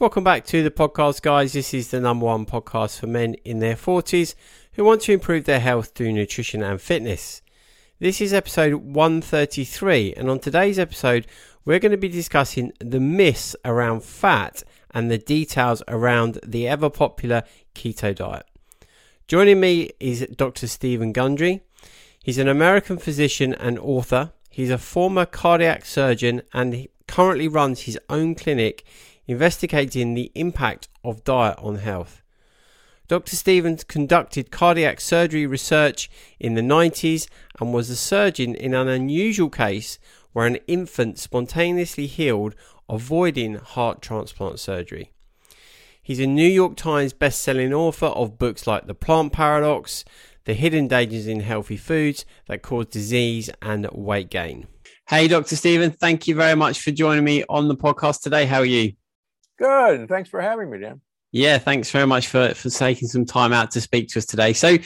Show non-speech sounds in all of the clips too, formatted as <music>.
Welcome back to the podcast, guys. This is the number one podcast for men in their 40s who want to improve their health through nutrition and fitness. This is episode 133, and on today's episode, we're going to be discussing the myths around fat and the details around the ever popular keto diet. Joining me is Dr. Stephen Gundry. He's an American physician and author. He's a former cardiac surgeon and he currently runs his own clinic investigating the impact of diet on health. Dr. Stevens conducted cardiac surgery research in the 90s and was a surgeon in an unusual case where an infant spontaneously healed, avoiding heart transplant surgery. He's a New York Times best-selling author of books like The Plant Paradox, The Hidden Dangers in Healthy Foods That Cause Disease and Weight Gain. Hey, Dr. Stephen, thank you very much for joining me on the podcast today. How are you? Good. Thanks for having me, Dan. Yeah, thanks very much for, for taking some time out to speak to us today. So,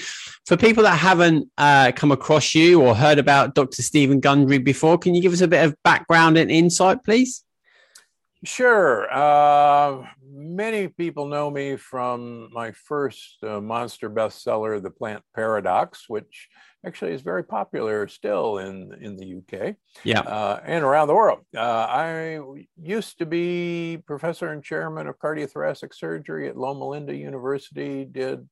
for people that haven't uh, come across you or heard about Dr. Stephen Gundry before, can you give us a bit of background and insight, please? Sure. Uh, many people know me from my first uh, monster bestseller, The Plant Paradox, which actually is very popular still in in the UK, yeah, uh, and around the world. Uh, I used to be professor and chairman of cardiothoracic surgery at Loma Linda University. Did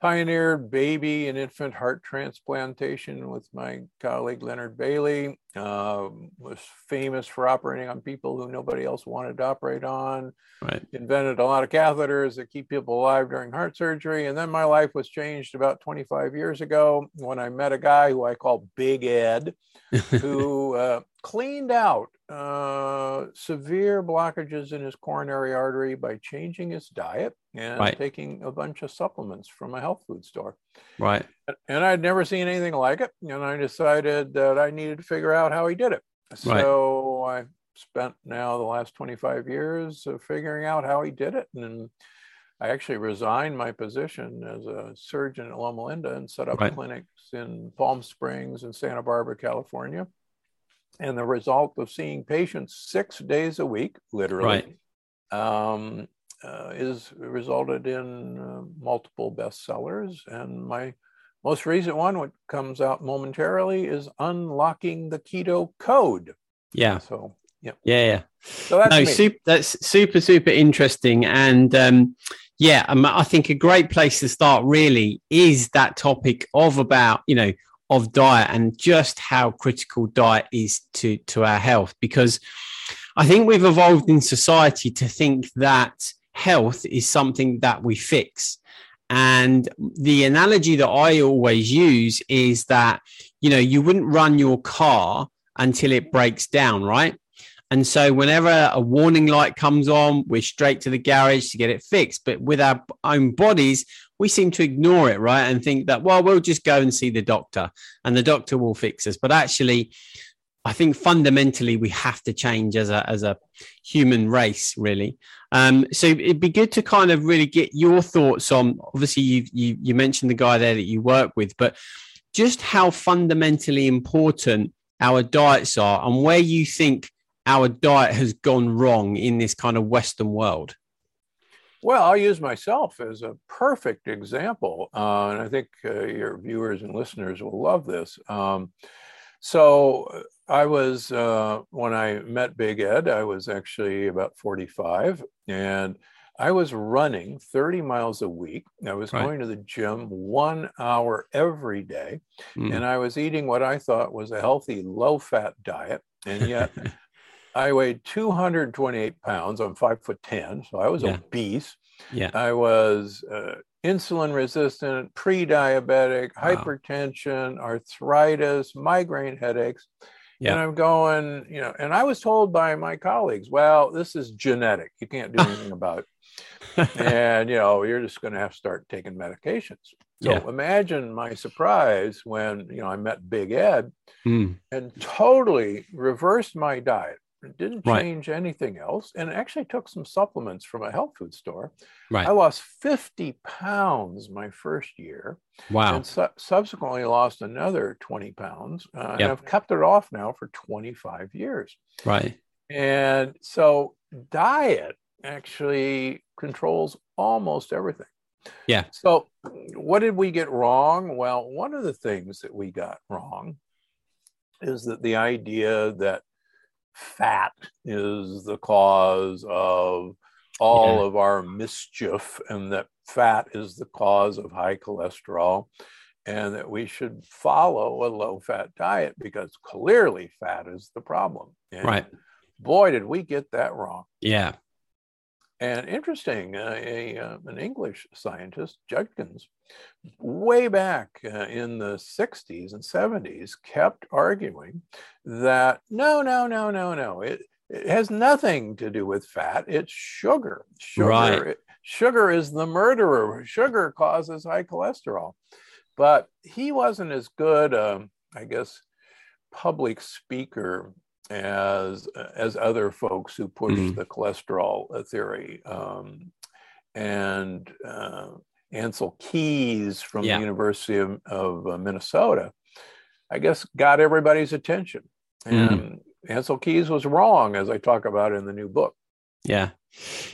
pioneered baby and infant heart transplantation with my colleague Leonard Bailey. Uh, was famous for operating on people who nobody else wanted to operate on. Right. Invented a lot of catheters that keep people alive during heart surgery. And then my life was changed about 25 years ago when I met a guy who I call Big Ed, <laughs> who uh, cleaned out uh, severe blockages in his coronary artery by changing his diet and right. taking a bunch of supplements from a health food store. Right. And I'd never seen anything like it. And I decided that I needed to figure out how he did it. So right. I spent now the last 25 years of figuring out how he did it. And I actually resigned my position as a surgeon at Loma Linda and set up right. clinics in Palm Springs and Santa Barbara, California and the result of seeing patients six days a week, literally, right. um, uh, is resulted in uh, multiple bestsellers. And my most recent one, which comes out momentarily, is Unlocking the Keto Code. Yeah. So, yeah. Yeah. yeah. So that's, no, super, that's super, super interesting. And um, yeah, um, I think a great place to start really is that topic of about, you know, of diet and just how critical diet is to, to our health. Because I think we've evolved in society to think that health is something that we fix. And the analogy that I always use is that, you know, you wouldn't run your car until it breaks down, right? And so, whenever a warning light comes on, we're straight to the garage to get it fixed. But with our own bodies, we seem to ignore it, right? And think that, well, we'll just go and see the doctor and the doctor will fix us. But actually, I think fundamentally we have to change as a, as a human race, really. Um, so it'd be good to kind of really get your thoughts on. Obviously, you, you you mentioned the guy there that you work with, but just how fundamentally important our diets are and where you think our diet has gone wrong in this kind of Western world. Well, I'll use myself as a perfect example, uh, and I think uh, your viewers and listeners will love this. Um, so, I was, uh, when I met Big Ed, I was actually about 45, and I was running 30 miles a week. I was right. going to the gym one hour every day, mm. and I was eating what I thought was a healthy, low fat diet. And yet, <laughs> I weighed 228 pounds. I'm five foot 10, so I was yeah. obese. Yeah. I was uh, insulin resistant, pre diabetic, wow. hypertension, arthritis, migraine headaches. Yeah. And I'm going, you know, and I was told by my colleagues, well, this is genetic. You can't do anything <laughs> about it. and you know you're just going to have to start taking medications so yeah. imagine my surprise when you know i met big ed mm. and totally reversed my diet it didn't change right. anything else and actually took some supplements from a health food store. Right. I lost 50 pounds my first year wow. and su- subsequently lost another 20 pounds uh, yep. and i've kept it off now for 25 years. Right. And so diet actually controls almost everything. Yeah. So what did we get wrong? Well one of the things that we got wrong is that the idea that fat is the cause of all yeah. of our mischief and that fat is the cause of high cholesterol and that we should follow a low fat diet because clearly fat is the problem. And right. Boy, did we get that wrong. Yeah. And interesting, uh, a, uh, an English scientist, Judkins, way back uh, in the 60s and 70s, kept arguing that no, no, no, no, no, it, it has nothing to do with fat. It's sugar. Sugar, right. it, sugar is the murderer. Sugar causes high cholesterol. But he wasn't as good, um, I guess, public speaker as as other folks who push mm-hmm. the cholesterol theory. Um, and uh, Ancel Keys from yeah. the University of, of uh, Minnesota, I guess, got everybody's attention. Mm-hmm. And Ancel Keys was wrong, as I talk about in the new book. Yeah.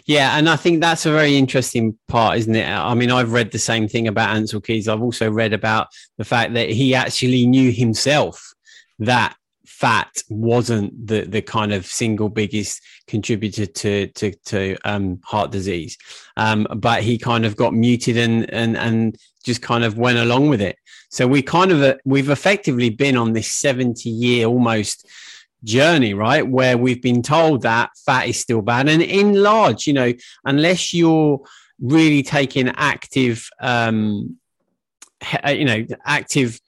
Yeah, and I think that's a very interesting part, isn't it? I mean, I've read the same thing about Ancel Keys. I've also read about the fact that he actually knew himself that fat wasn't the the kind of single biggest contributor to to, to um, heart disease, um, but he kind of got muted and and and just kind of went along with it. So we kind of uh, we've effectively been on this seventy year almost journey, right, where we've been told that fat is still bad, and in large, you know, unless you're really taking active, um, you know, active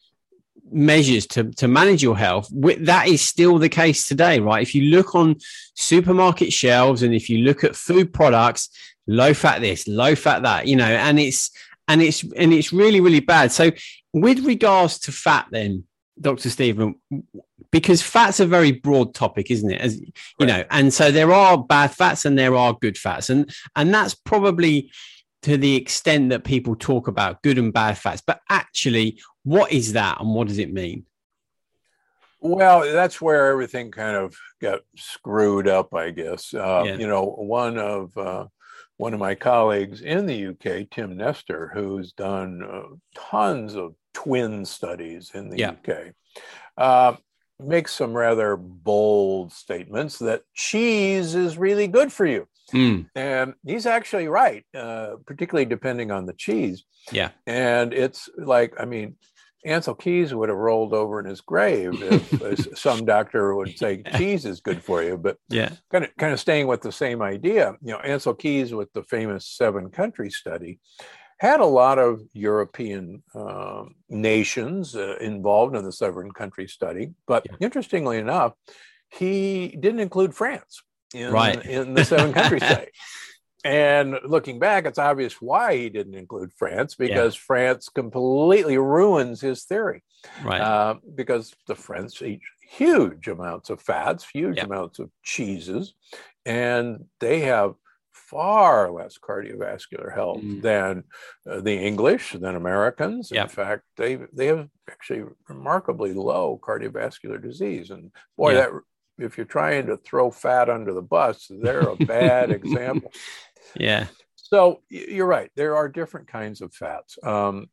measures to, to manage your health, that is still the case today, right? If you look on supermarket shelves and if you look at food products, low fat this, low fat that, you know, and it's and it's and it's really really bad. So with regards to fat, then Dr. Stephen, because fat's a very broad topic, isn't it? As you right. know, and so there are bad fats and there are good fats, and and that's probably to the extent that people talk about good and bad fats. But actually, what is that and what does it mean? Well, that's where everything kind of got screwed up, I guess. Uh, yeah. You know, one of uh, one of my colleagues in the UK, Tim Spector, who's done uh, tons of twin studies in the yeah. UK, uh, makes some rather bold statements that cheese is really good for you. Mm. And he's actually right, uh, particularly depending on the cheese. Yeah. And it's like, I mean, Ancel Keys would have rolled over in his grave if <laughs> some doctor would say cheese is good for you. But yeah, kind of kind of staying with the same idea. You know, Ancel Keys with the famous seven country study had a lot of European um, nations uh, involved in the seven country study. But yeah. interestingly enough, he didn't include France in, right. in the seven country <laughs> study. And looking back, it's obvious why he didn't include France because yeah. France completely ruins his theory. Right. Uh, because the French eat huge amounts of fats, huge yeah. amounts of cheeses, and they have far less cardiovascular health mm. than uh, the English, than Americans. In fact, they they have actually remarkably low cardiovascular disease. And boy, yeah. that if you're trying to throw fat under the bus, they're a bad example. <laughs> Yeah. So you're right. There are different kinds of fats. Um,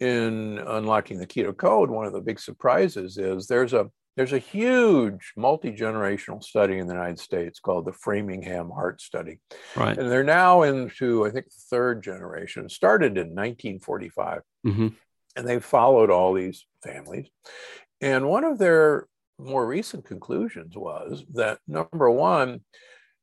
in unlocking the keto code, one of the big surprises is there's a there's a huge multi-generational study in the United States called the Framingham Heart Study. Right. And they're now into, I think, the third generation. Started in 1945. Mm-hmm. And they followed all these families. And one of their more recent conclusions was that number one,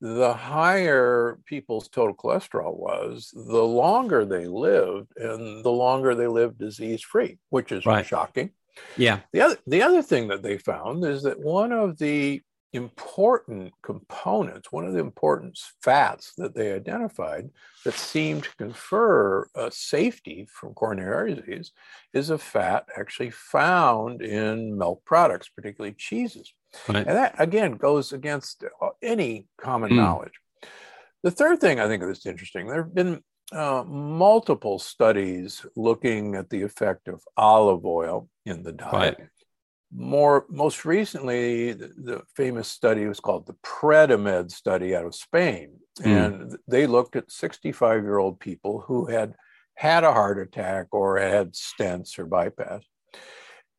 the higher people's total cholesterol was, the longer they lived and the longer they lived disease free, which is right. shocking. Yeah. The other the other thing that they found is that one of the important components, one of the important fats that they identified that seemed to confer a safety from coronary disease is a fat actually found in milk products, particularly cheeses. Right. And that, again, goes against any common mm. knowledge. The third thing I think is interesting, there have been uh, multiple studies looking at the effect of olive oil in the diet. Right more most recently the, the, famous study was called the predimed study out of spain mm. and they looked at 65 year old people who had had a heart attack or had stents or bypass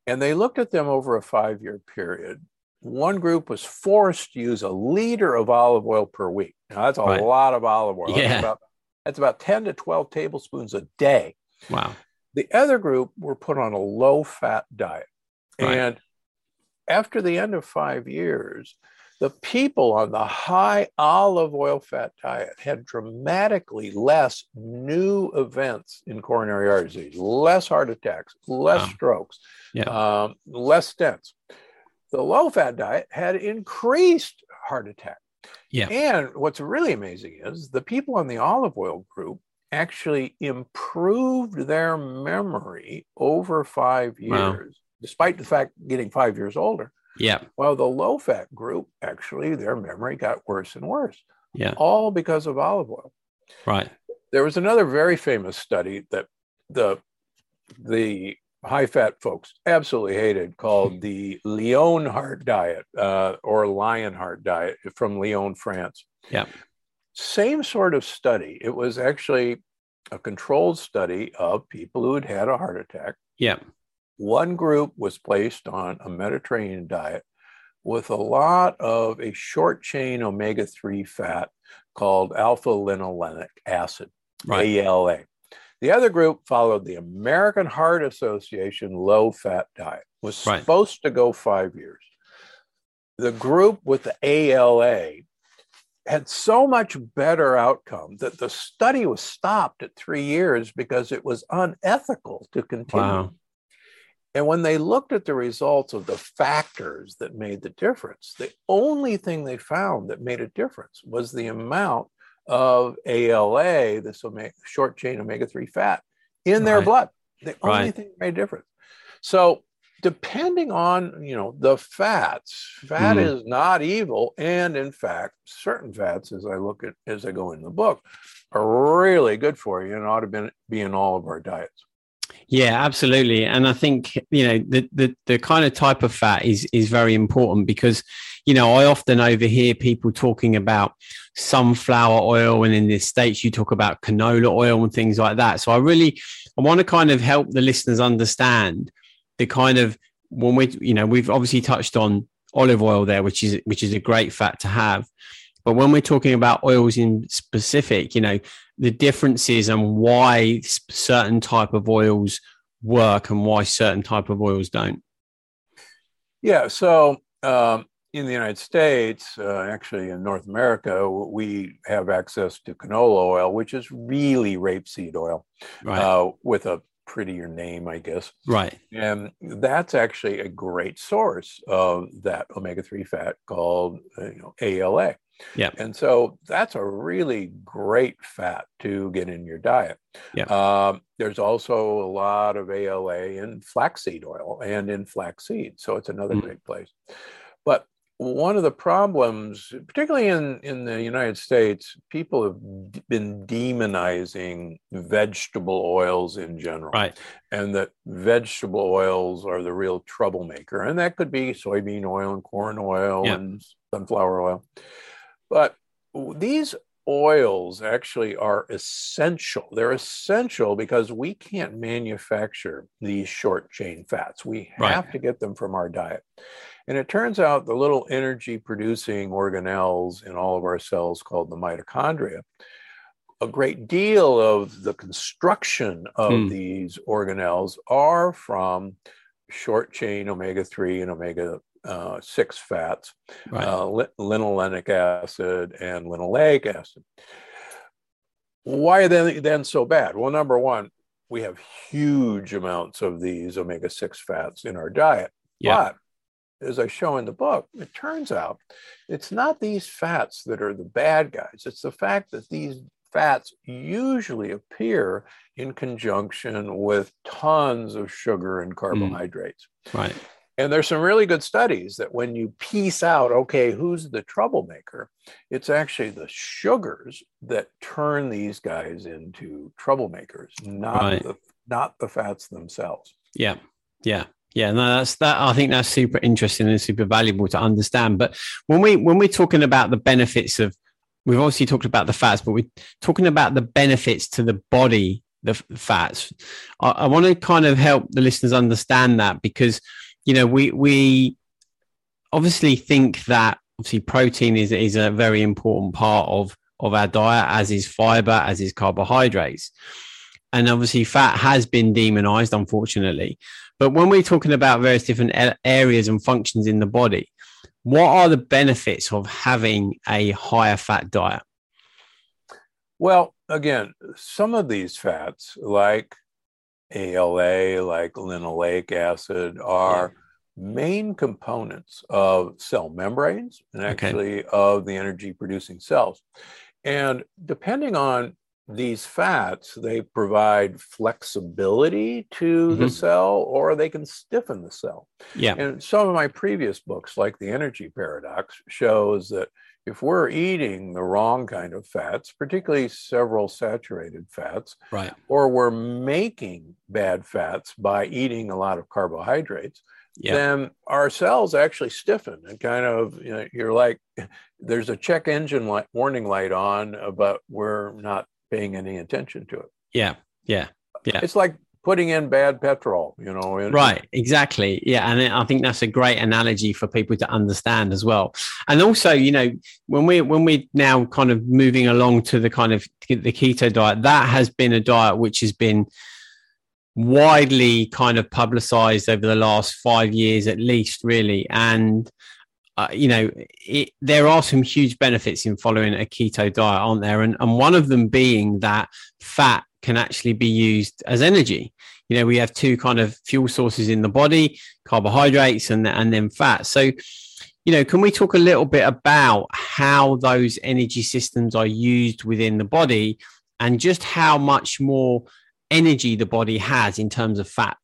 and they looked at them over a five year period one group was forced to use a liter of olive oil per week now that's a right. lot of olive oil yeah. that's, about, that's about 10 to 12 tablespoons a day wow the other group were put on a low fat diet Right. And after the end of five years, the people on the high olive oil fat diet had dramatically less new events in coronary artery disease, less heart attacks, less wow. strokes, yeah. um, less stents. The low fat diet had increased heart attack. Yeah. And what's really amazing is the people on the olive oil group actually improved their memory over five years. Wow despite the fact getting five years older. Yeah. Well, the low fat group, actually, their memory got worse and worse. Yeah. All because of olive oil. Right. There was another very famous study that the the high fat folks absolutely hated called <laughs> the Leonhardt diet uh, or Lionheart diet from Lyon, France. Yeah. Same sort of study. It was actually a controlled study of people who had had a heart attack. Yeah. One group was placed on a Mediterranean diet with a lot of a short chain omega 3 fat called alpha linolenic acid, right. ALA. The other group followed the American Heart Association low fat diet, was right. supposed to go five years. The group with the ALA had so much better outcome that the study was stopped at three years because it was unethical to continue. Wow. And when they looked at the results of the factors that made the difference, the only thing they found that made a difference was the amount of ALA, this omega, short chain omega 3 fat, in their right. blood. The only right. thing that made a difference. So, depending on you know the fats, fat mm. is not evil, and in fact, certain fats, as I look at as I go in the book, are really good for you and ought to be, be in all of our diets. Yeah, absolutely. And I think, you know, the, the, the kind of type of fat is, is very important because, you know, I often overhear people talking about sunflower oil and in the States you talk about canola oil and things like that. So I really, I want to kind of help the listeners understand the kind of, when we, you know, we've obviously touched on olive oil there, which is, which is a great fat to have. But when we're talking about oils in specific, you know, the differences and why certain type of oils work and why certain type of oils don't. Yeah. So um, in the United States, uh, actually in North America, we have access to canola oil, which is really rapeseed oil, right. uh, with a prettier name, I guess. Right. And that's actually a great source of that omega 3 fat called uh, you know, ALA. Yeah. And so that's a really great fat to get in your diet. Yeah. Um, there's also a lot of ALA in flaxseed oil and in flaxseed. So it's another mm. great place. But one of the problems, particularly in, in the United States, people have been demonizing vegetable oils in general. Right. And that vegetable oils are the real troublemaker. And that could be soybean oil and corn oil yeah. and sunflower oil. But these oils actually are essential. They're essential because we can't manufacture these short chain fats. We have right. to get them from our diet. And it turns out the little energy producing organelles in all of our cells called the mitochondria, a great deal of the construction of mm. these organelles are from short chain omega 3 and omega uh, six fats, right. uh, linolenic acid and linoleic acid. Why are they then so bad? Well, number one, we have huge amounts of these omega 6 fats in our diet. Yeah. But as I show in the book, it turns out it's not these fats that are the bad guys. It's the fact that these fats usually appear in conjunction with tons of sugar and hmm. carbohydrates. Mm. Right. And there's some really good studies that when you piece out, okay, who's the troublemaker, it's actually the sugars that turn these guys into troublemakers, not right. the not the fats themselves. Yeah. Yeah. Yeah, no, that's that. I think that's super interesting and super valuable to understand. But when we when we're talking about the benefits of, we've obviously talked about the fats, but we're talking about the benefits to the body, the fats. I, I want to kind of help the listeners understand that because, you know, we we obviously think that obviously protein is is a very important part of of our diet, as is fiber, as is carbohydrates and obviously fat has been demonized unfortunately but when we're talking about various different areas and functions in the body what are the benefits of having a higher fat diet well again some of these fats like ala like linoleic acid are yeah main components of cell membranes and actually okay. of the energy producing cells. And depending on these fats, they provide flexibility to mm-hmm. the cell or they can stiffen the cell. Yeah. And some of my previous books, like The Energy Paradox, shows that if we're eating the wrong kind of fats, particularly several saturated fats, right. or we're making bad fats by eating a lot of carbohydrates, yeah. then our cells actually stiffen and kind of you know, you're like <laughs> there's a check engine light, warning light on, but we're not paying any attention to it. Yeah, yeah, yeah. It's like putting in bad petrol, you know. Right, exactly. Yeah, and I think that's a great analogy for people to understand as well. And also, you know, when we when we're now kind of moving along to the kind of the keto diet, that has been a diet which has been widely kind of publicized over the last five years at least really and uh, you know, it, there are some huge benefits in following a keto diet, aren't there? And, and one of them being that fat can actually be used as energy. You know, we have two kind of fuel sources in the body, carbohydrates and, and then fat. So, you know, can we talk a little bit about how those energy systems are used within the body and just how much more energy the body has in terms of fat?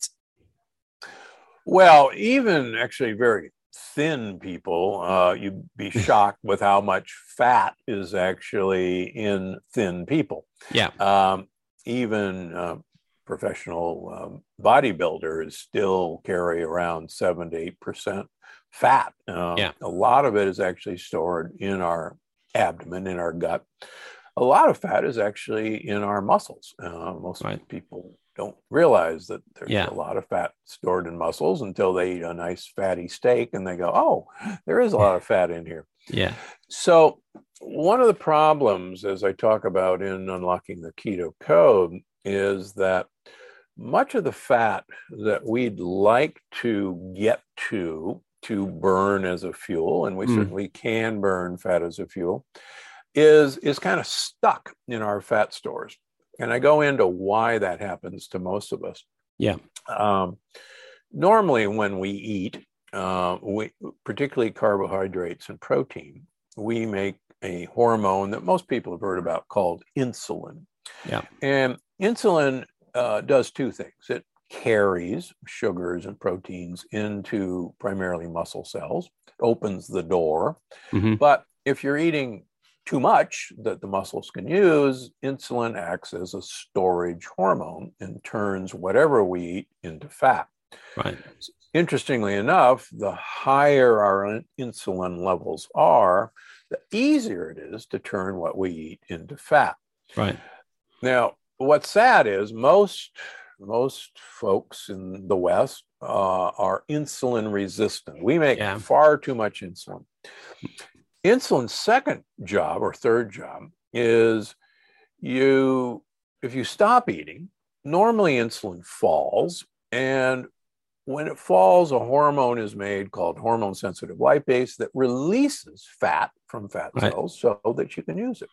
Well, even actually very thin people, uh, you'd be shocked with how much fat is actually in thin people. Yeah. Um, even uh, professional um, bodybuilders still carry around seven to eight percent fat. Uh, yeah. A lot of it is actually stored in our abdomen, in our gut. A lot of fat is actually in our muscles. Uh, most right. people don't realize that there's yeah. a lot of fat stored in muscles until they eat a nice fatty steak and they go, oh, there is a lot of fat in here. Yeah. So, one of the problems, as I talk about in Unlocking the Keto Code, is that much of the fat that we'd like to get to to burn as a fuel, and we mm. certainly can burn fat as a fuel, is is kind of stuck in our fat stores. And I go into why that happens to most of us. Yeah. Um, normally, when we eat, uh, we, particularly carbohydrates and protein, we make a hormone that most people have heard about called insulin. Yeah. And insulin uh, does two things it carries sugars and proteins into primarily muscle cells, opens the door. Mm-hmm. But if you're eating too much that the muscles can use, insulin acts as a storage hormone and turns whatever we eat into fat. Right. Interestingly enough, the higher our insulin levels are, the easier it is to turn what we eat into fat. Right. Now, what's sad is most most folks in the West uh, are insulin resistant. We make yeah. far too much insulin. Insulin's second job or third job is you, if you stop eating, normally insulin falls. And when it falls, a hormone is made called hormone sensitive lipase that releases fat from fat right. cells so that you can use it.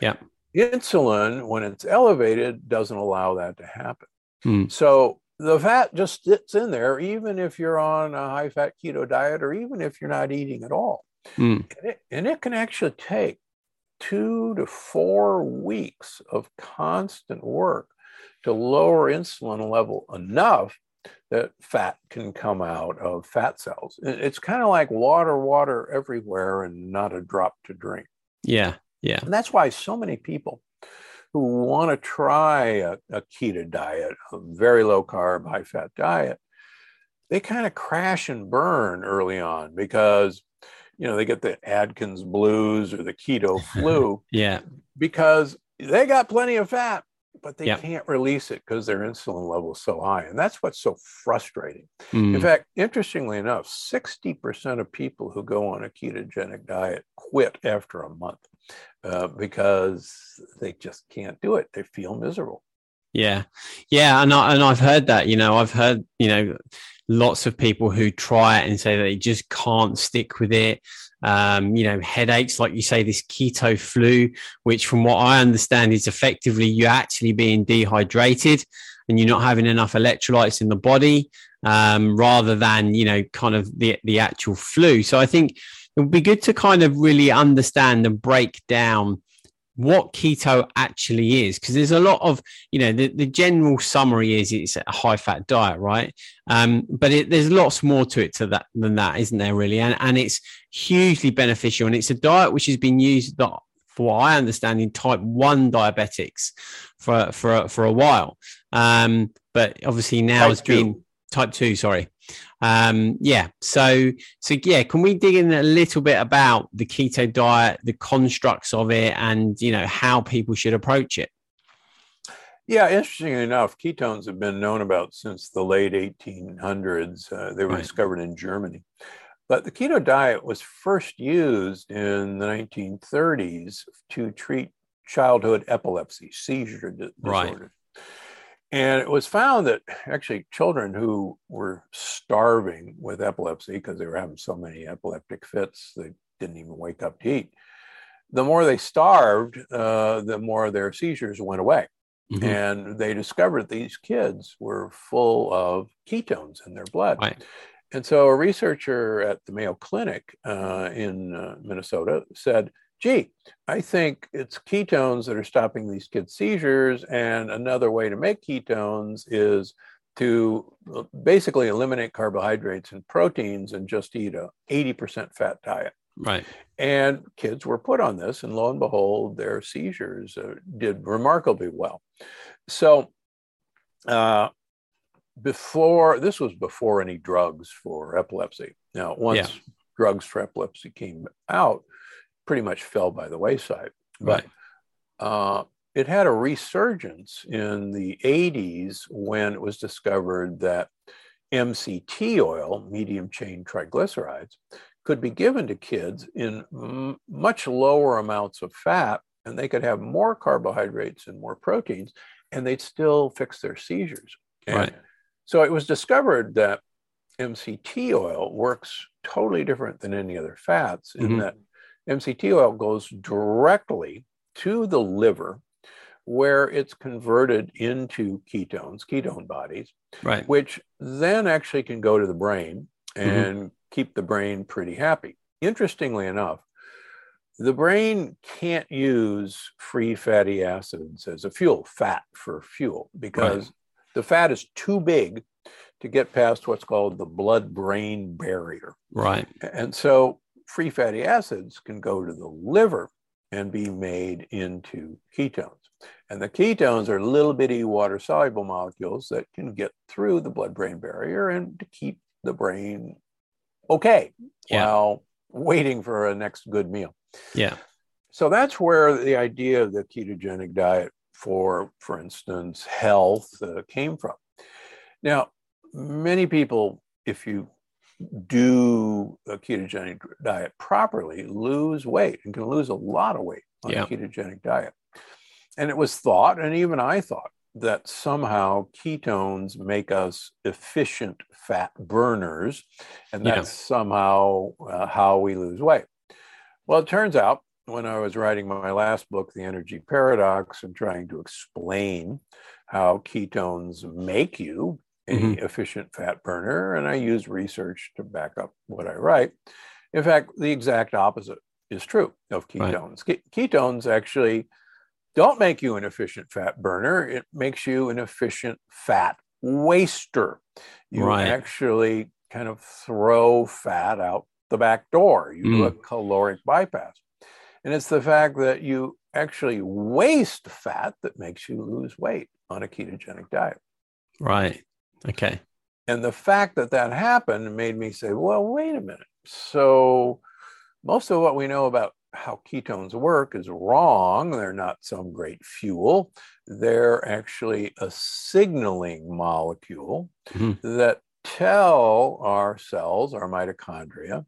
Yeah. Insulin, when it's elevated, doesn't allow that to happen. Hmm. So the fat just sits in there, even if you're on a high fat keto diet or even if you're not eating at all. Mm. And, it, and it can actually take two to four weeks of constant work to lower insulin level enough that fat can come out of fat cells. It's kind of like water, water everywhere and not a drop to drink. Yeah. Yeah. And that's why so many people who want to try a, a keto diet, a very low carb, high fat diet, they kind of crash and burn early on because you know they get the Atkins blues or the keto <laughs> flu. yeah. Because they got plenty of fat, but they can't release it because their insulin level is so high. And that's what's so frustrating. Mm. In fact, interestingly enough, 60% of people who go on a ketogenic diet quit after a month uh, because they just can't do it. They feel miserable. Yeah. Yeah. And, I, and I've heard that, you know, I've heard, you know, lots of people who try it and say they just can't stick with it um, you know, headaches, like you say, this keto flu, which from what I understand is effectively you actually being dehydrated and you're not having enough electrolytes in the body um, rather than, you know, kind of the, the actual flu. So I think it would be good to kind of really understand and break down what keto actually is because there's a lot of you know the, the general summary is it's a high fat diet right? Um, but it, there's lots more to it to that than that isn't there really? And, and it's hugely beneficial. And it's a diet which has been used that for what i understand in type 1 diabetics for for for a while. Um, but obviously now type it's two. been type 2 sorry um, yeah. So, so yeah, can we dig in a little bit about the keto diet, the constructs of it, and you know how people should approach it? Yeah, interestingly enough, ketones have been known about since the late 1800s. Uh, they were right. discovered in Germany. But the keto diet was first used in the 1930s to treat childhood epilepsy, seizure disorders. Right. And it was found that actually children who were starving with epilepsy because they were having so many epileptic fits, they didn't even wake up to eat. The more they starved, uh, the more their seizures went away. Mm-hmm. And they discovered these kids were full of ketones in their blood. Right. And so a researcher at the Mayo Clinic uh, in uh, Minnesota said, gee, I think it's ketones that are stopping these kids' seizures. And another way to make ketones is to uh, basically eliminate carbohydrates and proteins and just eat a 80% fat diet. Right. And kids were put on this, and lo and behold, their seizures uh, did remarkably well. So, uh, before this was before any drugs for epilepsy. Now, once yeah. drugs for epilepsy came out, pretty much fell by the wayside. Right. But uh, it had a resurgence in the 80s when it was discovered that MCT oil, medium chain triglycerides, could be given to kids in m- much lower amounts of fat, and they could have more carbohydrates and more proteins, and they'd still fix their seizures. And right. So it was discovered that MCT oil works totally different than any other fats in mm-hmm. that MCT oil goes directly to the liver where it's converted into ketones, ketone bodies, right. which then actually can go to the brain mm-hmm. and mm-hmm. keep the brain pretty happy. Interestingly enough, the brain can't use free fatty acids as a fuel, fat for fuel, because right. the fat is too big to get past what's called the blood brain barrier. Right. And so free fatty acids can go to the liver and be made into ketones. And the ketones are little bitty water soluble molecules that can get through the blood brain barrier and to keep the brain okay yeah. while waiting for a next good meal. Yeah. So that's where the idea of the ketogenic diet for, for instance, health uh, came from. Now, many people, if you do a ketogenic diet properly, lose weight and can lose a lot of weight on yeah. a ketogenic diet. And it was thought, and even I thought, that somehow ketones make us efficient fat burners, and that's yeah. somehow uh, how we lose weight. Well, it turns out when I was writing my last book, The Energy Paradox, and trying to explain how ketones make you a mm-hmm. efficient fat burner, and I use research to back up what I write. In fact, the exact opposite is true of ketones. Right. Ketones actually don't make you an efficient fat burner. It makes you an efficient fat waster. You right. actually kind of throw fat out the back door. You mm. do a mm. caloric bypass. And it's the fact that you actually waste fat that makes you lose weight on a ketogenic diet. Right. Okay. And the fact that that happened made me say, well, wait a minute. So, most of what we know about how ketones work is wrong. They're not some great fuel. They're actually a signaling molecule mm-hmm. that tell our cells, our mitochondria,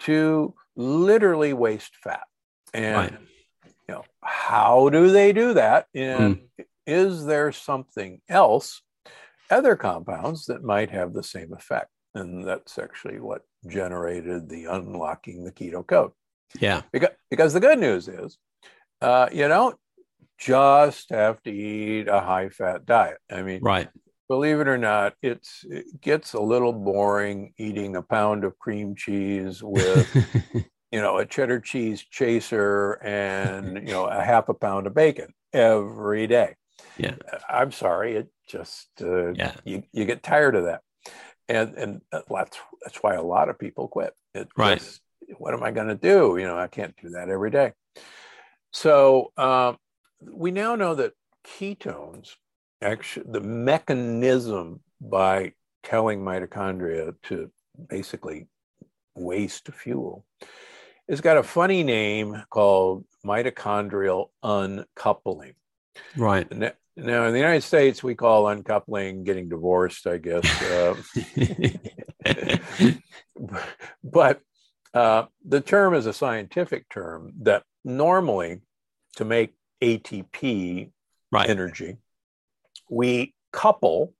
to literally waste fat. And right. you know, how do they do that? And mm. is there something else, other compounds that might have the same effect? And that's actually what generated the unlocking the keto code. Yeah. Because, because the good news is, uh, you don't just have to eat a high fat diet. I mean, right. Believe it or not, it's it gets a little boring eating a pound of cream cheese with, <laughs> you know, a cheddar cheese chaser and you know a half a pound of bacon every day. Yeah. I'm sorry, it just uh, yeah. you you get tired of that, and and that's that's why a lot of people quit. It right. Just, what am I going to do? You know, I can't do that every day. So um, we now know that ketones, actually, the mechanism by telling mitochondria to basically waste fuel, it's got a funny name called mitochondrial uncoupling. Right. Now, in the United States, we call uncoupling getting divorced, I guess. Uh, <laughs> but uh, the term is a scientific term that normally, to make ATP right. energy, we couple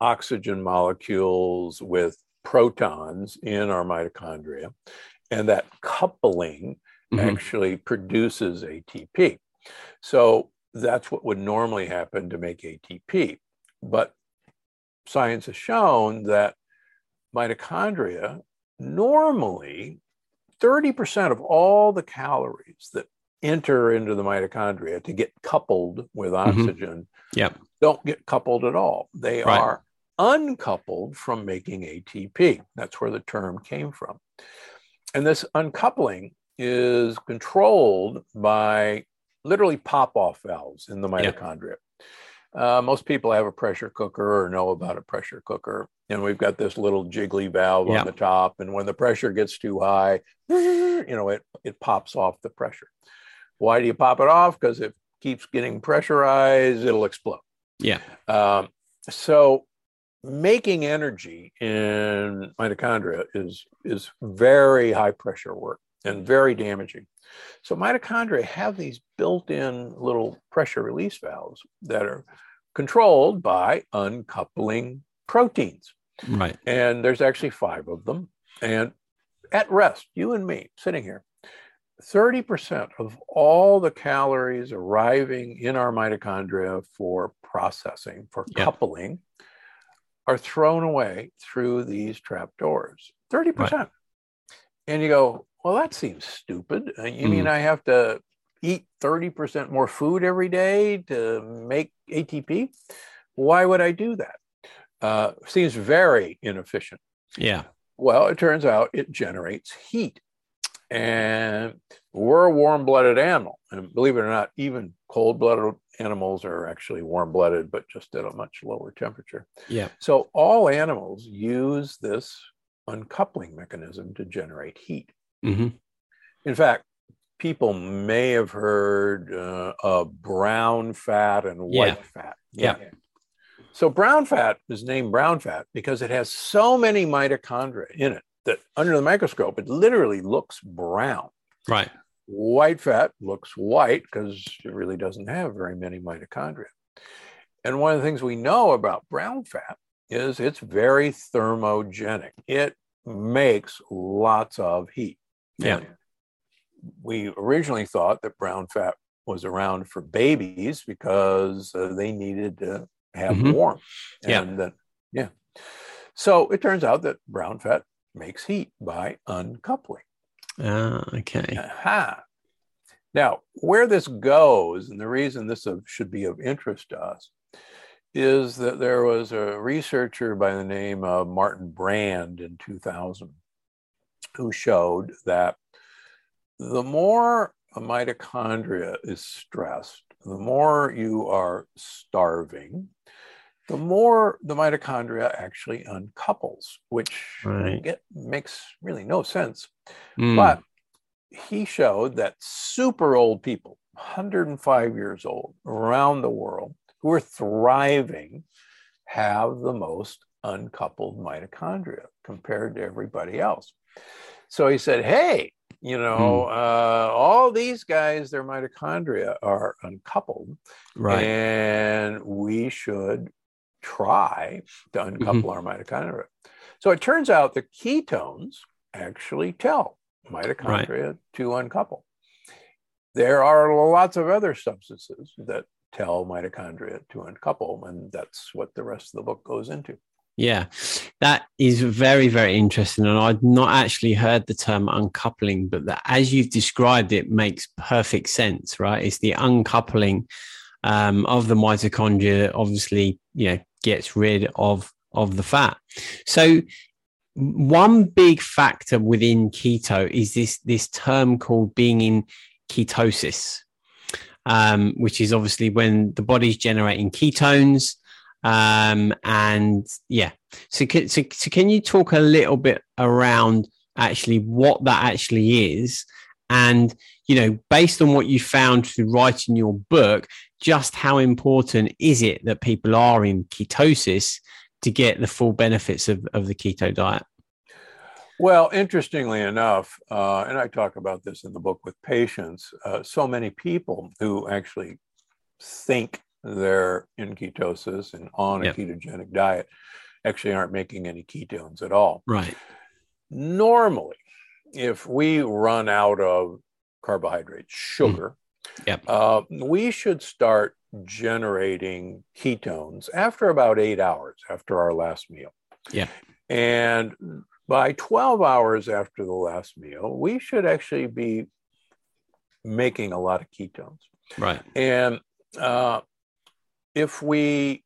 oxygen molecules with protons in our mitochondria, and that coupling mm-hmm. actually produces ATP. So that's what would normally happen to make ATP. But science has shown that mitochondria normally 30% of all the calories that enter into the mitochondria to get coupled with mm-hmm. oxygen mm-hmm. yep. don't get coupled at all. They right. are uncoupled from making ATP. That's where the term came from. And this uncoupling is controlled by literally pop off valves in the mitochondria. Yep. Uh, most people have a pressure cooker or know about a pressure cooker. And we've got this little jiggly valve yeah. on the top. And when the pressure gets too high, you know, it, it pops off the pressure. Why do you pop it off? Because it keeps getting pressurized, it'll explode. Yeah. Um, so making energy in mitochondria is, is very high pressure work and very damaging. So mitochondria have these built-in little pressure release valves that are controlled by uncoupling proteins. Right. And there's actually five of them. And at rest, you and me sitting here, 30% of all the calories arriving in our mitochondria for processing, for yep. coupling, are thrown away through these trap doors. 30%. Right. And you go, well, that seems stupid. Uh, you mm. mean I have to eat 30% more food every day to make ATP? Why would I do that? Uh, seems very inefficient. Yeah. Well, it turns out it generates heat. And we're a warm blooded animal. And believe it or not, even cold blooded animals are actually warm blooded, but just at a much lower temperature. Yeah. So all animals use this uncoupling mechanism to generate heat. Mm-hmm. In fact, people may have heard uh, of brown fat and white yeah. fat. Yeah. yeah. So brown fat is named brown fat because it has so many mitochondria in it that under the microscope it literally looks brown. Right. White fat looks white because it really doesn't have very many mitochondria. And one of the things we know about brown fat is it's very thermogenic. It makes lots of heat. Yeah. we originally thought that brown fat was around for babies because uh, they needed to have mm-hmm. warmth. Yeah. And Yeah. So it turns out that brown fat makes heat by uncoupling. Ah, okay. Aha. Now, where this goes, and the reason this should be of interest to us, is that there was a researcher by the name of Martin Brand in 2000 who showed that the more a mitochondria is stressed, the more you are starving, the more the mitochondria actually uncouples, which right. get, makes really no sense. Mm. But he showed that super old people, 105 years old, around the world, who are thriving, have the most uncoupled mitochondria compared to everybody else. So he said, hey, you know, mm. uh, all these guys, their mitochondria are uncoupled. Right. And we should try to uncouple mm-hmm. our mitochondria. So it turns out the ketones actually tell mitochondria right. to uncouple. There are lots of other substances that tell mitochondria to uncouple, and that's what the rest of the book goes into. Yeah, that is very, very interesting. And I'd not actually heard the term uncoupling, but that as you've described it makes perfect sense, right? It's the uncoupling um, of the mitochondria, obviously, you know, gets rid of of the fat. So one big factor within keto is this this term called being in ketosis, um, which is obviously when the body's generating ketones. Um, and yeah, so, so so can you talk a little bit around actually what that actually is, and you know, based on what you found through writing your book, just how important is it that people are in ketosis to get the full benefits of, of the keto diet? Well, interestingly enough, uh, and I talk about this in the book with patients, uh, so many people who actually think they're in ketosis and on a yep. ketogenic diet actually aren't making any ketones at all. Right. Normally, if we run out of carbohydrates, sugar, mm. yep. Uh, we should start generating ketones after about eight hours after our last meal. Yeah. And by 12 hours after the last meal, we should actually be making a lot of ketones. Right. And uh, if we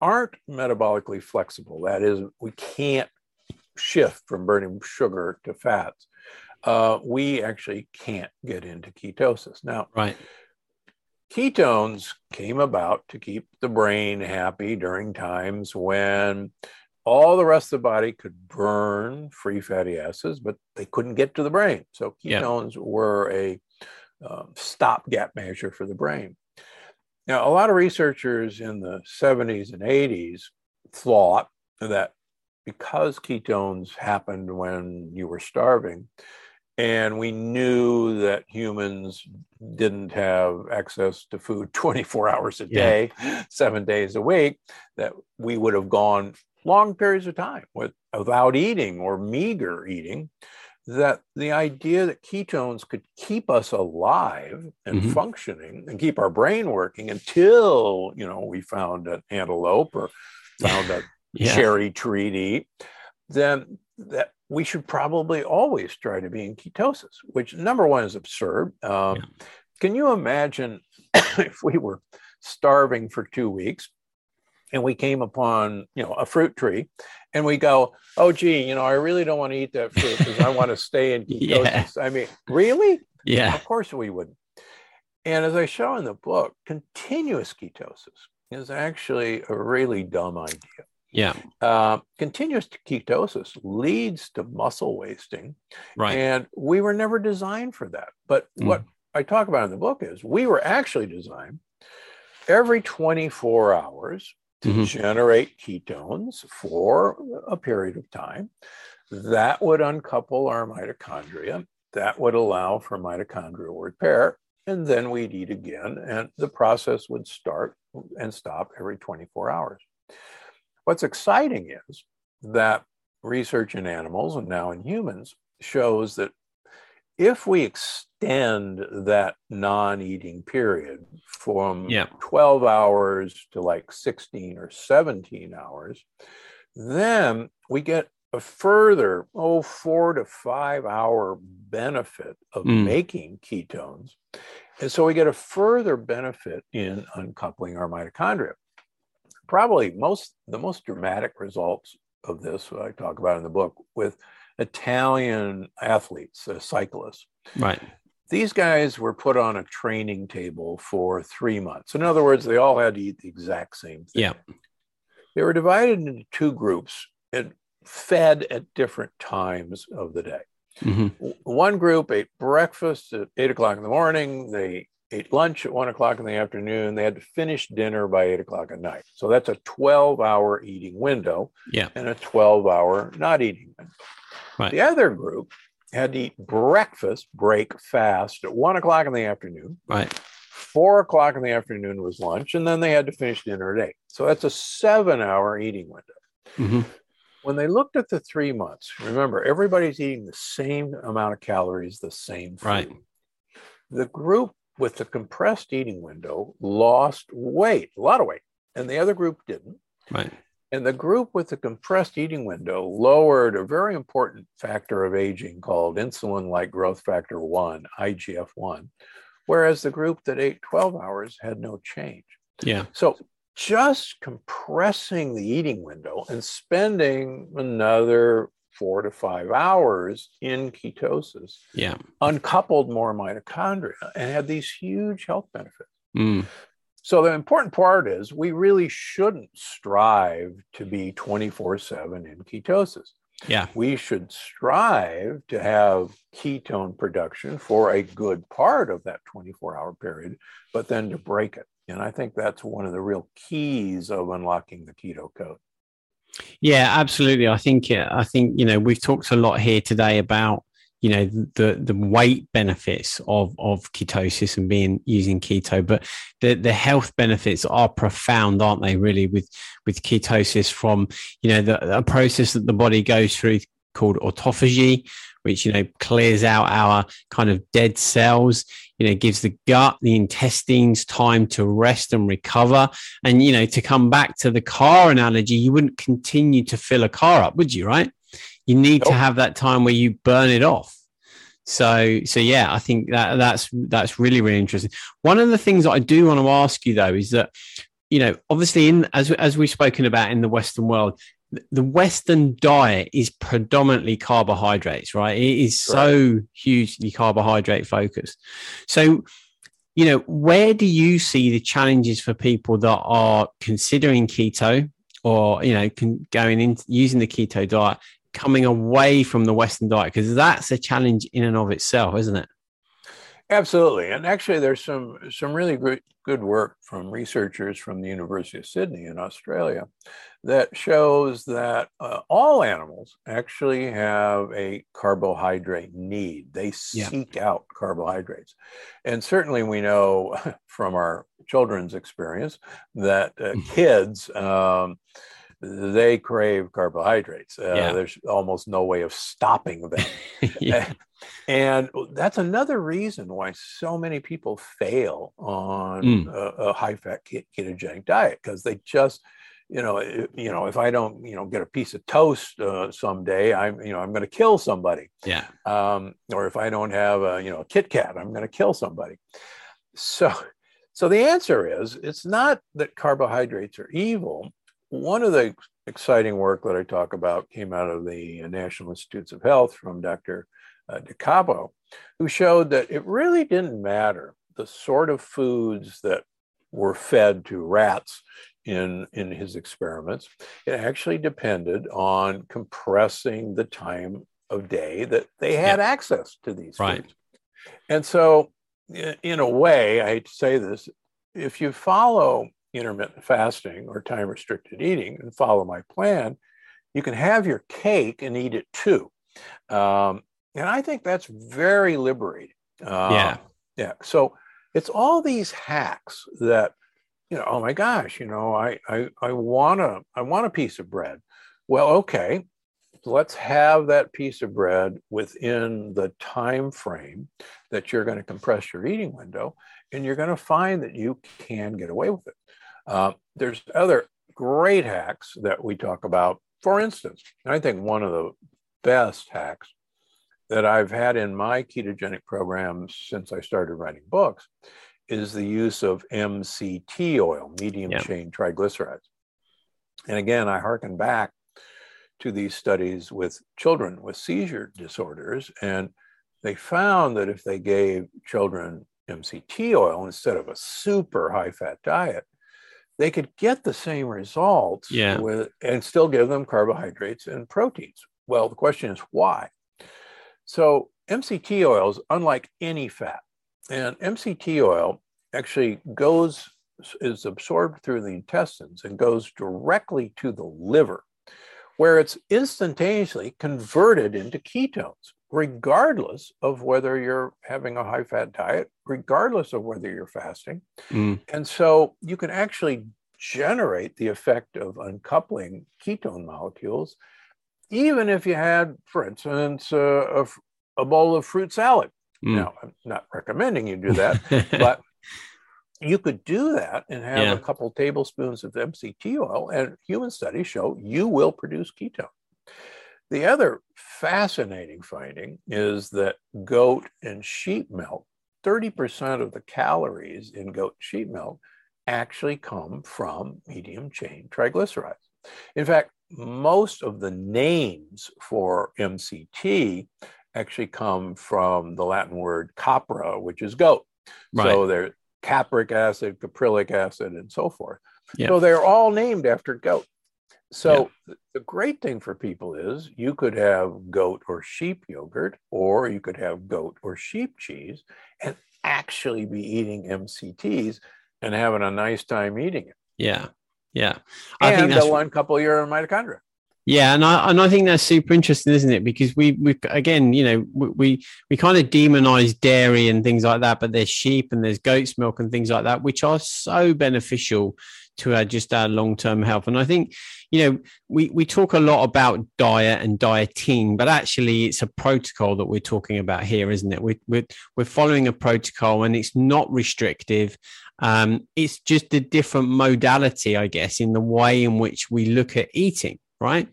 aren't metabolically flexible, that is, we can't shift from burning sugar to fats, uh, we actually can't get into ketosis. Now, right. Ketones came about to keep the brain happy during times when all the rest of the body could burn free fatty acids, but they couldn't get to the brain. So ketones yeah. were a uh, stopgap measure for the brain. Now, a lot of researchers in the 70s and 80s thought that because ketones happened when you were starving, and we knew that humans didn't have access to food <laughs> 24 hours a day, yeah. seven days a week, that we would have gone long periods of time with, without eating or meager eating. That the idea that ketones could keep us alive and mm-hmm. functioning and keep our brain working until you know we found an antelope or found a <laughs> yeah. cherry tree to eat, then that we should probably always try to be in ketosis, which number one is absurd. Um, yeah. Can you imagine <coughs> if we were starving for two weeks and we came upon, you know, a fruit tree and we go, oh, gee, you know, I really don't want to eat that fruit because I want to stay in <laughs> ketosis. yeah. I mean, really? Yeah. Of course we wouldn't. And as I show in the book, continuous ketosis is actually a really dumb idea. Yeah. Uh, continuous ketosis leads to muscle wasting. Right. And we were never designed for that. But mm. what I talk about in the book is we were actually designed every 24 hours to mm-hmm. generate ketones for a period of time. That would uncouple our mitochondria. That would allow for mitochondrial repair. And then we'd eat again. And the process would start and stop every 24 hours. What's exciting is that research in animals and now in humans shows that if we extend that non eating period from yeah. 12 hours to like 16 or 17 hours, Then we get a further, oh, four to five hour benefit of mm. making ketones. And so we get a further benefit in uncoupling our mitochondria. Probably most the most dramatic results of this, what I talk about in the book, with Italian athletes, uh, cyclists. Right. These guys were put on a training table for three months. In other words, they all had to eat the exact same thing. Yeah. They were divided into two groups and fed at different times of the day. Mm-hmm. One group ate breakfast at eight o'clock in the morning. They ate lunch at one o'clock in the afternoon. They had to finish dinner by eight o'clock at night. So that's a 12 hour eating window yeah. and a 12 hour not eating window. Right. The other group had to eat breakfast, break fast at one o'clock in the afternoon. Right. Four o'clock in the afternoon was lunch, and then they had to finish dinner at eight. So that's a seven hour eating window. Mm-hmm. When they looked at the three months, remember, everybody's eating the same amount of calories, the same food. Right. The group with the compressed eating window lost weight, a lot of weight, and the other group didn't. Right. And the group with the compressed eating window lowered a very important factor of aging called insulin like growth factor 1, IGF 1, whereas the group that ate 12 hours had no change. Yeah. So just compressing the eating window and spending another four to five hours in ketosis yeah. uncoupled more mitochondria and had these huge health benefits. Mm. So the important part is we really shouldn't strive to be 24 7 in ketosis. Yeah. We should strive to have ketone production for a good part of that 24 hour period, but then to break it. And I think that's one of the real keys of unlocking the keto code. Yeah, absolutely. I think I think you know we've talked a lot here today about you know the the weight benefits of of ketosis and being using keto but the the health benefits are profound aren't they really with with ketosis from you know the process that the body goes through called autophagy which you know clears out our kind of dead cells you know gives the gut the intestines time to rest and recover. And you know to come back to the car analogy you wouldn't continue to fill a car up would you right? You need nope. to have that time where you burn it off. So so yeah i think that that's that's really really interesting. One of the things that i do want to ask you though is that you know obviously in as as we've spoken about in the western world the Western diet is predominantly carbohydrates, right? It is so hugely carbohydrate focused. So, you know, where do you see the challenges for people that are considering keto or, you know, can, going in using the keto diet, coming away from the Western diet? Because that's a challenge in and of itself, isn't it? Absolutely, and actually, there's some some really good good work from researchers from the University of Sydney in Australia that shows that uh, all animals actually have a carbohydrate need. They seek yeah. out carbohydrates, and certainly we know <laughs> from our children's experience that uh, <laughs> kids. Um, they crave carbohydrates. Uh, yeah. There's almost no way of stopping <laughs> them. yeah. And that's another reason why so many people fail on mm. a, a high fat ketogenic diet because they just, you know, you know, if I don't, you know, get a piece of toast uh, someday, I'm, you know, I'm going to kill somebody. Yeah. Um, or if I don't have a, you know, a Kit Kat, I'm going to kill somebody. So, so the answer is, it's not that carbohydrates are evil. One of the exciting work that I talk about came out of the National Institutes of Health from Dr uh, de Cabo, who showed that it really didn't matter the sort of foods that were fed to rats in, in his experiments. It actually depended on compressing the time of day that they had yeah. access to these right. foods. And so, in a way, I hate to say this, if you follow intermittent fasting or time restricted eating and follow my plan, you can have your cake and eat it too. Um, and I think that's very liberating. Uh, yeah. Yeah. So it's all these hacks that, you know, oh my gosh, you know, I I I want a I want a piece of bread. Well, okay, let's have that piece of bread within the time frame that you're going to compress your eating window, and you're going to find that you can get away with it. Uh, there's other great hacks that we talk about for instance, I think one of the best hacks that I've had in my ketogenic programs since I started writing books is the use of MCT oil, medium yeah. chain triglycerides. And again, I harken back to these studies with children with seizure disorders. And they found that if they gave children MCT oil instead of a super high fat diet, they could get the same results yeah. with, and still give them carbohydrates and proteins. Well, the question is why? So, MCT oil is unlike any fat. And MCT oil actually goes, is absorbed through the intestines and goes directly to the liver, where it's instantaneously converted into ketones regardless of whether you're having a high fat diet, regardless of whether you're fasting. Mm. And so you can actually generate the effect of uncoupling ketone molecules, even if you had, for instance, a, a bowl of fruit salad. Mm. Now, I'm not recommending you do that, <laughs> but you could do that and have yeah. a couple tablespoons of MCT oil, and human studies show you will produce ketone. The other fascinating finding is that goat and sheep milk, 30% of the calories in goat and sheep milk actually come from medium chain triglycerides. In fact, most of the names for MCT actually come from the Latin word capra, which is goat. Right. So they're capric acid, caprylic acid, and so forth. Yeah. So they're all named after goat. So yeah. the great thing for people is you could have goat or sheep yogurt, or you could have goat or sheep cheese and actually be eating MCTs and having a nice time eating it. Yeah. Yeah. I and think that's one couple your mitochondria. Yeah, and I and I think that's super interesting, isn't it? Because we we again, you know, we we kind of demonize dairy and things like that, but there's sheep and there's goat's milk and things like that, which are so beneficial to our just our long term health. And I think you know, we, we talk a lot about diet and dieting, but actually it's a protocol that we're talking about here, isn't it? We're, we're, we're following a protocol and it's not restrictive. Um, it's just a different modality, I guess, in the way in which we look at eating, right?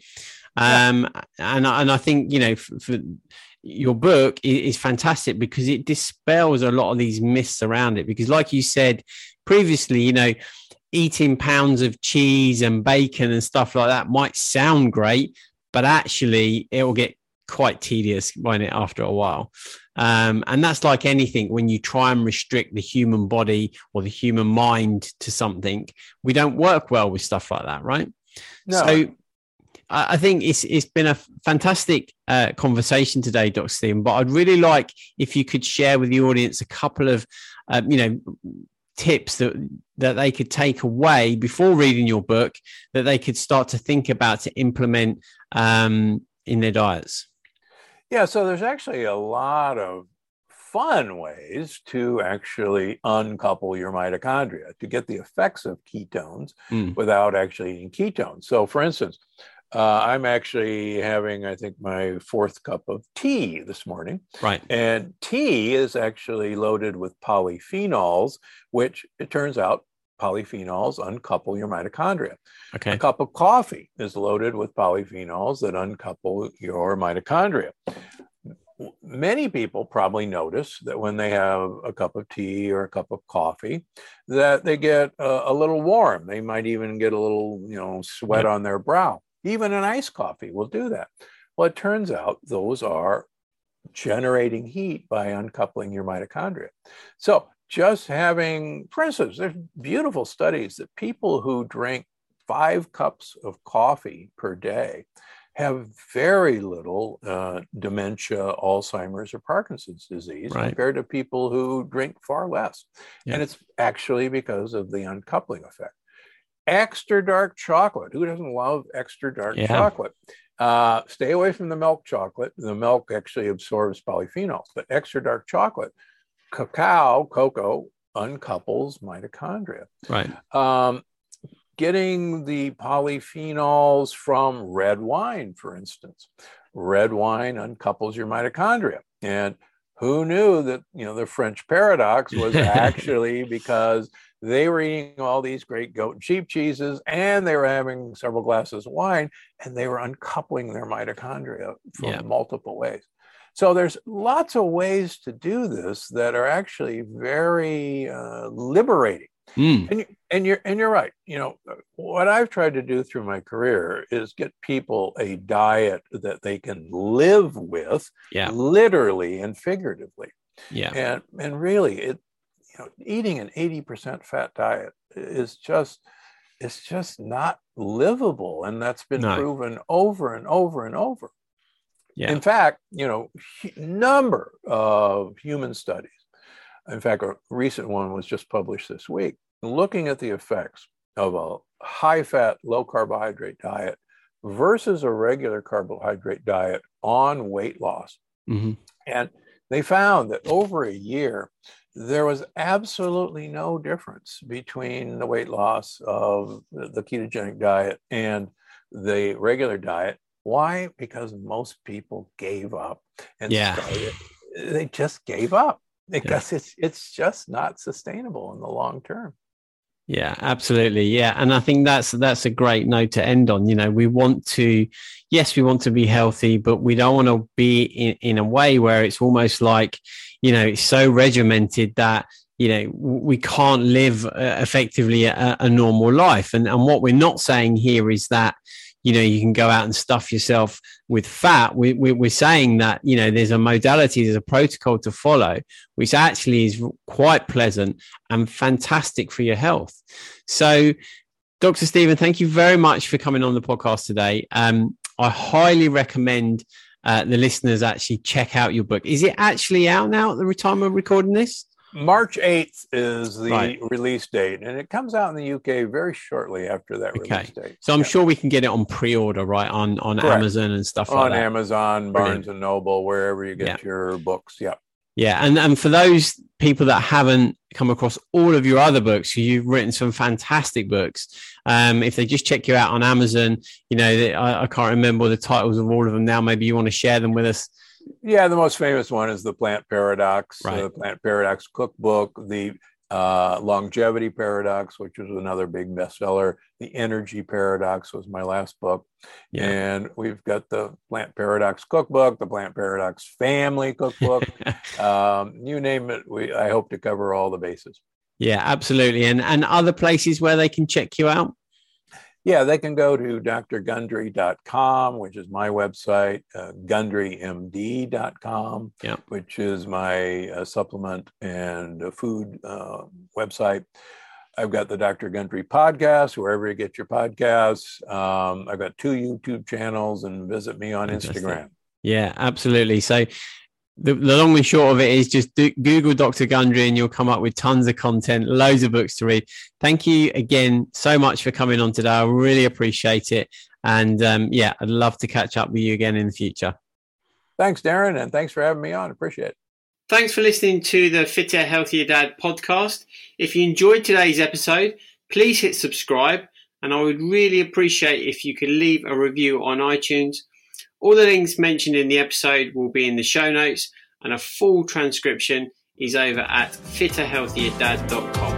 Um, and, and I think, you know, for, for your book is, is fantastic because it dispels a lot of these myths around it. Because, like you said previously, you know, eating pounds of cheese and bacon and stuff like that might sound great, but actually it will get quite tedious when it after a while. Um, and that's like anything when you try and restrict the human body or the human mind to something, we don't work well with stuff like that, right? No. So I think it's it's been a fantastic uh, conversation today, Dr. Stephen. But I'd really like if you could share with the audience a couple of, uh, you know, tips that that they could take away before reading your book that they could start to think about to implement um, in their diets? Yeah, so there's actually a lot of fun ways to actually uncouple your mitochondria to get the effects of ketones mm. without actually eating ketones. So, for instance, uh, I'm actually having, I think, my fourth cup of tea this morning. Right. And tea is actually loaded with polyphenols, which it turns out polyphenols uncouple your mitochondria. Okay. A cup of coffee is loaded with polyphenols that uncouple your mitochondria. Many people probably notice that when they have a cup of tea or a cup of coffee, that they get a, a little warm. They might even get a little, you know, sweat yep. on their brow. Even an iced coffee will do that. Well, it turns out those are generating heat by uncoupling your mitochondria. So just having, for instance, there's beautiful studies that people who drink five cups of coffee per day have very little uh, dementia, Alzheimer's, or Parkinson's disease right. compared to people who drink far less. Yeah. And it's actually because of the uncoupling effect extra dark chocolate. Who doesn't love extra dark yeah. chocolate? Uh, stay away from the milk chocolate. The milk actually absorbs polyphenols, but extra dark chocolate, cacao, cocoa, uncouples mitochondria. Right. Um, getting the polyphenols from red wine, for instance. Red wine uncouples your mitochondria. And who knew that, you know, the French paradox was <laughs> actually because they were eating all these great goat and sheep cheeses and they were having several glasses of wine and they were uncoupling their mitochondria from yeah. multiple ways. So there's lots of ways to do this that are actually very uh, liberating. Mm. And, and you're and you're right. You know what I've tried to do through my career is get people a diet that they can live with, yeah. literally and figuratively. Yeah. And and really, it you know, eating an 80% fat diet is just it's just not livable and that's been no. proven over and over and over yeah. in fact you know number of human studies in fact a recent one was just published this week looking at the effects of a high fat low carbohydrate diet versus a regular carbohydrate diet on weight loss mm-hmm. and they found that over a year there was absolutely no difference between the weight loss of the ketogenic diet and the regular diet. Why? Because most people gave up and yeah. started, they just gave up because yeah. it's it's just not sustainable in the long term. Yeah, absolutely. Yeah, and I think that's that's a great note to end on. You know, we want to, yes, we want to be healthy, but we don't want to be in, in a way where it's almost like, you know, it's so regimented that you know we can't live uh, effectively a, a normal life. And and what we're not saying here is that you know you can go out and stuff yourself with fat. We, we, we're saying that you know there's a modality there's a protocol to follow which actually is quite pleasant and fantastic for your health. So dr stephen thank you very much for coming on the podcast today. Um, i highly recommend uh, the listeners actually check out your book is it actually out now at the time of recording this March 8th is the right. release date, and it comes out in the UK very shortly after that okay. release date. So I'm yeah. sure we can get it on pre-order, right, on on Correct. Amazon and stuff on like that. On Amazon, Barnes and Noble, wherever you get yeah. your books. Yeah. Yeah, and and for those people that haven't come across all of your other books, you've written some fantastic books. Um, if they just check you out on Amazon, you know, I, I can't remember the titles of all of them now. Maybe you want to share them with us. Yeah, the most famous one is the Plant Paradox, right. the Plant Paradox Cookbook, the uh, Longevity Paradox, which was another big bestseller. The Energy Paradox was my last book. Yeah. And we've got the Plant Paradox Cookbook, the Plant Paradox Family Cookbook. <laughs> um, you name it, we I hope to cover all the bases. Yeah, absolutely. And and other places where they can check you out? Yeah, they can go to drgundry.com, which is my website, uh, gundrymd.com, yeah. which is my uh, supplement and uh, food uh, website. I've got the Dr. Gundry podcast, wherever you get your podcasts. Um, I've got two YouTube channels and visit me on Instagram. Yeah, absolutely. So the, the, long and short of it is just do, Google Dr. Gundry and you'll come up with tons of content, loads of books to read. Thank you again so much for coming on today. I really appreciate it. And um, yeah, I'd love to catch up with you again in the future. Thanks, Darren, and thanks for having me on. Appreciate it. Thanks for listening to the Fitter, Healthier Dad podcast. If you enjoyed today's episode, please hit subscribe. And I would really appreciate if you could leave a review on iTunes all the links mentioned in the episode will be in the show notes, and a full transcription is over at fitterhealthierdad.com.